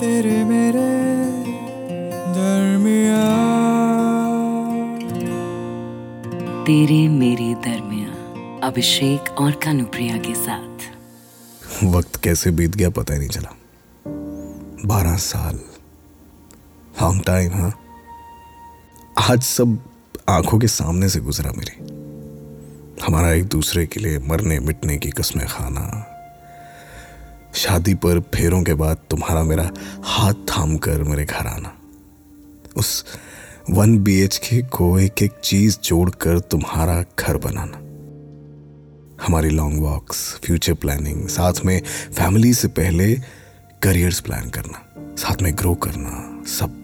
तेरे मेरे दरमिया तेरे मेरे दरमिया अभिषेक और कानुप्रिया के साथ। वक्त कैसे बीत गया पता ही नहीं चला। बारह साल। लॉन्ग टाइम हाँ। आज सब आँखों के सामने से गुजरा मेरे। हमारा एक दूसरे के लिए मरने मिटने की कस्में खाना शादी पर फेरों के बाद तुम्हारा मेरा हाथ थाम कर मेरे घर आना। उस वन बी एच के को एक एक चीज़ जोड़कर तुम्हारा घर बनाना। हमारी लॉन्ग वॉक्स फ्यूचर प्लानिंग साथ में फैमिली से पहले करियर्स प्लान करना, साथ में ग्रो करना, सब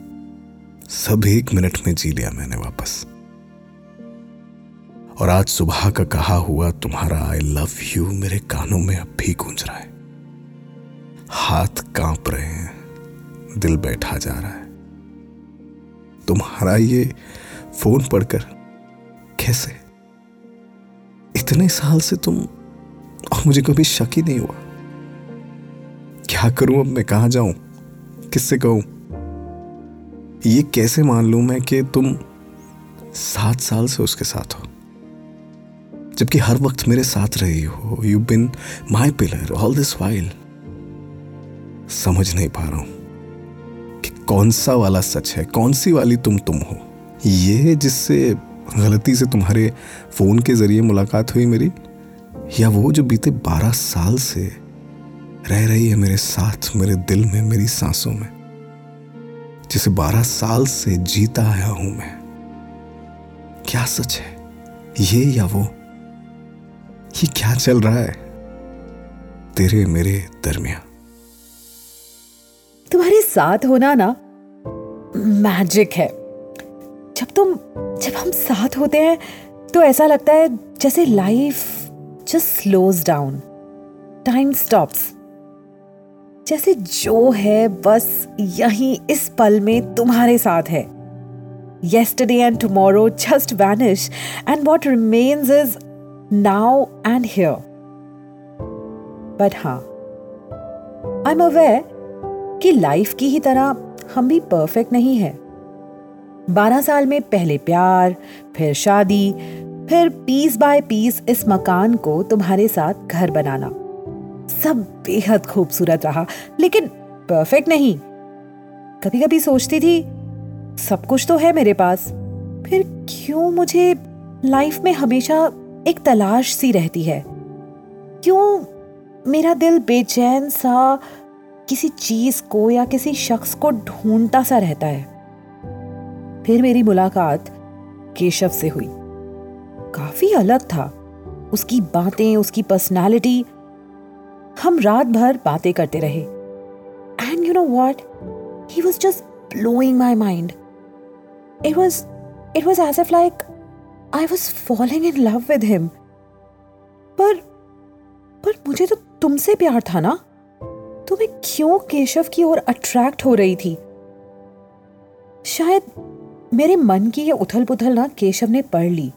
सब एक मिनट में जी लिया मैंने वापस। और आज सुबह का कहा हुआ तुम्हारा आई लव यू मेरे कानों में अब भी गूंज रहा है। हाथ काँप रहे हैं। दिल बैठा जा रहा है। तुम्हारा ये फ़ोन पढ़कर। कैसे? इतने साल से तुम और मुझे कभी शक ही नहीं हुआ। क्या करूँ अब मैं? कहा जाऊँ? किससे कहूँ? ये कैसे मान लू मैं कि तुम सात साल से उसके साथ हो? जबकि हर वक्त मेरे साथ रही हो। You been my pillar all this while समझ नहीं पा रहा हूँ कि कौन सा वाला सच है कौन सी वाली तुम तुम हो। ये जिससे गलती से तुम्हारे फ़ोन के ज़रिए मुलाकात हुई मेरी, या वो जो बीते बारह साल से रह रही है मेरे साथ, मेरे दिल में, मेरी सांसों में, जिसे बारह साल से जीता आया हूँ मैं। क्या सच है? ये या वो? ये क्या चल रहा है? तेरे मेरे दरमिया तुम्हारे साथ होना ना मैजिक है। जब तुम, जब हम साथ होते हैं तो ऐसा लगता है जैसे life just slows down time stops जैसे जो है बस यहीं इस पल में तुम्हारे साथ है। Yesterday and tomorrow just vanish and what remains is now and here but हाँ I'm aware कि लाइफ की ही तरह हम भी परफेक्ट नहीं है। बारह साल में पहले प्यार, फिर शादी, फिर पीस बाय पीस इस मकान को तुम्हारे साथ घर बनाना। सब बेहद खूबसूरत रहा, लेकिन परफेक्ट नहीं। कभी कभी सोचती थी, सब कुछ तो है मेरे पास। फिर क्यों मुझे लाइफ में हमेशा एक तलाश सी रहती है? क्यों मेरा दिल बेचैन सा किसी चीज़ को या किसी शख्स को ढूंढता सा रहता है। फिर मेरी मुलाकात केशव से हुई। काफ़ी अलग था। उसकी बातें, उसकी पर्सनालिटी हम रात भर बातें करते रहे। And you know what he was just blowing my mind it was it was as if like I was falling in love with him पर पर मुझे तो तुमसे प्यार था ना? तो मैं क्यों केशव की ओर अट्रैक्ट हो रही थी? शायद मेरे मन की ये उथल पुथल ना केशव ने पढ़ ली।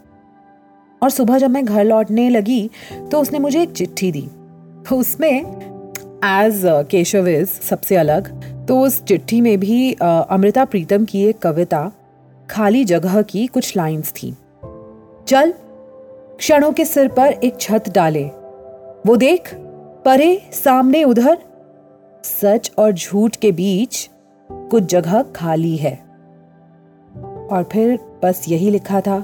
और सुबह जब मैं घर लौटने लगी तो उसने मुझे एक चिट्ठी दी। उसमें एज केशव इज़ सबसे अलग तो उस चिट्ठी में भी uh, अमृता प्रीतम की एक कविता खाली जगह की कुछ लाइंस थी। चल क्षणों के सिर पर एक छत डाले। वो देख परे सामने उधर सच और झूठ के बीच कुछ जगह खाली है। और फिर बस यही लिखा था,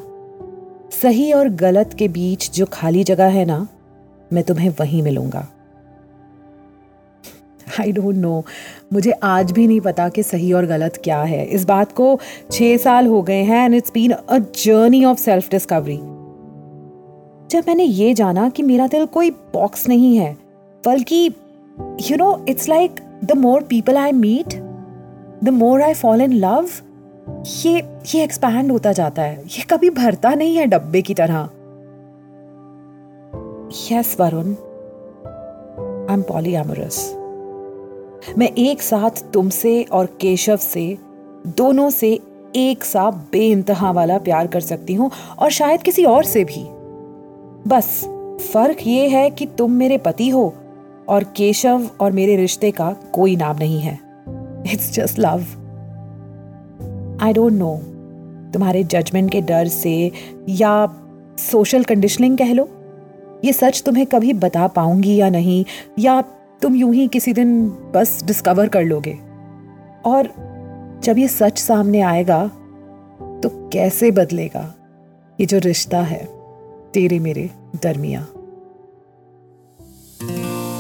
सही और गलत के बीच जो खाली जगह है ना, मैं तुम्हें वहीं मिलूँगा। आई डोंट नो मुझे आज भी नहीं पता कि सही और गलत क्या है। इस बात को छह साल हो गए हैं and it's been a journey of self discovery जब मैंने ये जाना कि मेरा दिल कोई बॉक्स नहीं है, बल्कि you know it's like the more people I meet the more I fall in love ये ये एक्सपैंड होता जाता है। ये कभी भरता नहीं है डब्बे की तरह। Yes Varun I am polyamorous मैं एक साथ तुमसे और केशव से, दोनों से एक सा बेइंतहा वाला प्यार कर सकती हूँ और शायद किसी और से भी। बस, फ़र्क ये है कि तुम मेरे पति हो और केशव और मेरे रिश्ते का कोई नाम नहीं है। It's just love I don't know तुम्हारे जजमेंट के डर से या सोशल कंडीशनिंग कह लो। ये सच तुम्हें कभी बता पाऊँगी या नहीं? या तुम यूँ ही किसी दिन बस डिस्कवर कर लोगे? और जब ये सच सामने आएगा तो कैसे बदलेगा? ये जो रिश्ता है, तेरे मेरे दरमिया